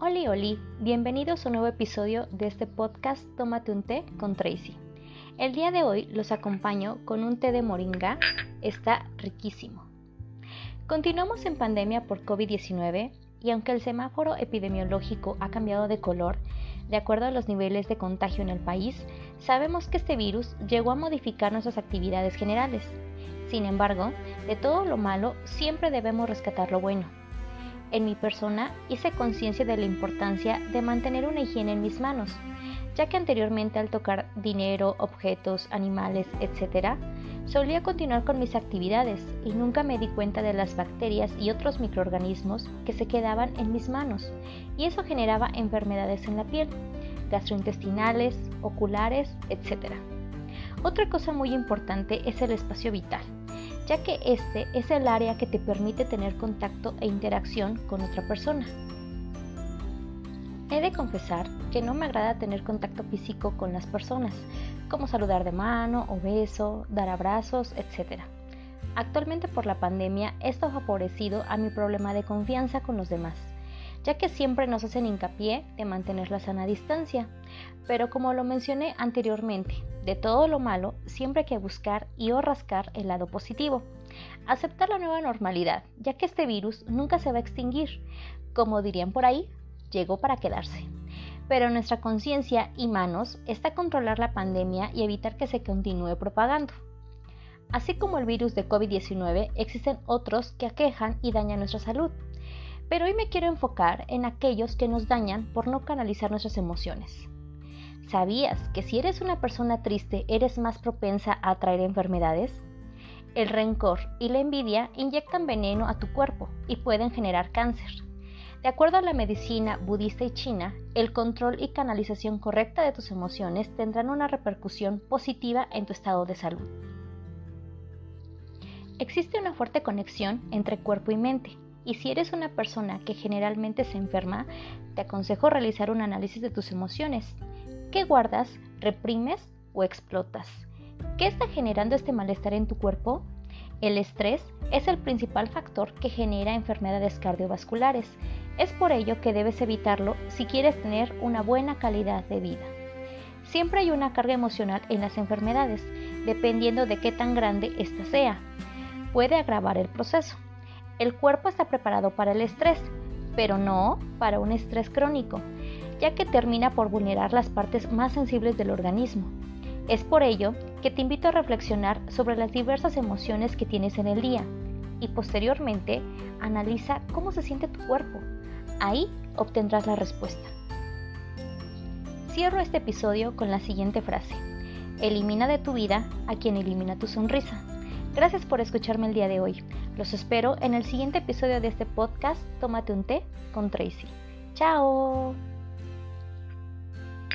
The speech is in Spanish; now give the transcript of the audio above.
Oli Oli, bienvenidos a un nuevo episodio de este podcast Tómate un té con Tracy. El día de hoy los acompaño con un té de moringa, está riquísimo. Continuamos en pandemia por COVID-19 y aunque el semáforo epidemiológico ha cambiado de color, de acuerdo a los niveles de contagio en el país, sabemos que este virus llegó a modificar nuestras actividades generales. Sin embargo, de todo lo malo siempre debemos rescatar lo bueno en mi persona hice conciencia de la importancia de mantener una higiene en mis manos, ya que anteriormente al tocar dinero, objetos, animales, etc., solía continuar con mis actividades y nunca me di cuenta de las bacterias y otros microorganismos que se quedaban en mis manos, y eso generaba enfermedades en la piel, gastrointestinales, oculares, etc. Otra cosa muy importante es el espacio vital ya que este es el área que te permite tener contacto e interacción con otra persona. He de confesar que no me agrada tener contacto físico con las personas, como saludar de mano o beso, dar abrazos, etc. Actualmente por la pandemia esto ha favorecido a mi problema de confianza con los demás, ya que siempre nos hacen hincapié de mantener la sana distancia. Pero como lo mencioné anteriormente, de todo lo malo siempre hay que buscar y o rascar el lado positivo. Aceptar la nueva normalidad, ya que este virus nunca se va a extinguir. Como dirían por ahí, llegó para quedarse. Pero nuestra conciencia y manos está controlar la pandemia y evitar que se continúe propagando. Así como el virus de COVID-19, existen otros que aquejan y dañan nuestra salud. Pero hoy me quiero enfocar en aquellos que nos dañan por no canalizar nuestras emociones. ¿Sabías que si eres una persona triste eres más propensa a atraer enfermedades? El rencor y la envidia inyectan veneno a tu cuerpo y pueden generar cáncer. De acuerdo a la medicina budista y china, el control y canalización correcta de tus emociones tendrán una repercusión positiva en tu estado de salud. Existe una fuerte conexión entre cuerpo y mente, y si eres una persona que generalmente se enferma, te aconsejo realizar un análisis de tus emociones ¿Qué guardas, reprimes o explotas? ¿Qué está generando este malestar en tu cuerpo? El estrés es el principal factor que genera enfermedades cardiovasculares. Es por ello que debes evitarlo si quieres tener una buena calidad de vida. Siempre hay una carga emocional en las enfermedades, dependiendo de qué tan grande ésta sea. Puede agravar el proceso. El cuerpo está preparado para el estrés, pero no para un estrés crónico ya que termina por vulnerar las partes más sensibles del organismo. Es por ello que te invito a reflexionar sobre las diversas emociones que tienes en el día y posteriormente analiza cómo se siente tu cuerpo. Ahí obtendrás la respuesta. Cierro este episodio con la siguiente frase. Elimina de tu vida a quien elimina tu sonrisa. Gracias por escucharme el día de hoy. Los espero en el siguiente episodio de este podcast Tómate un té con Tracy. ¡Chao!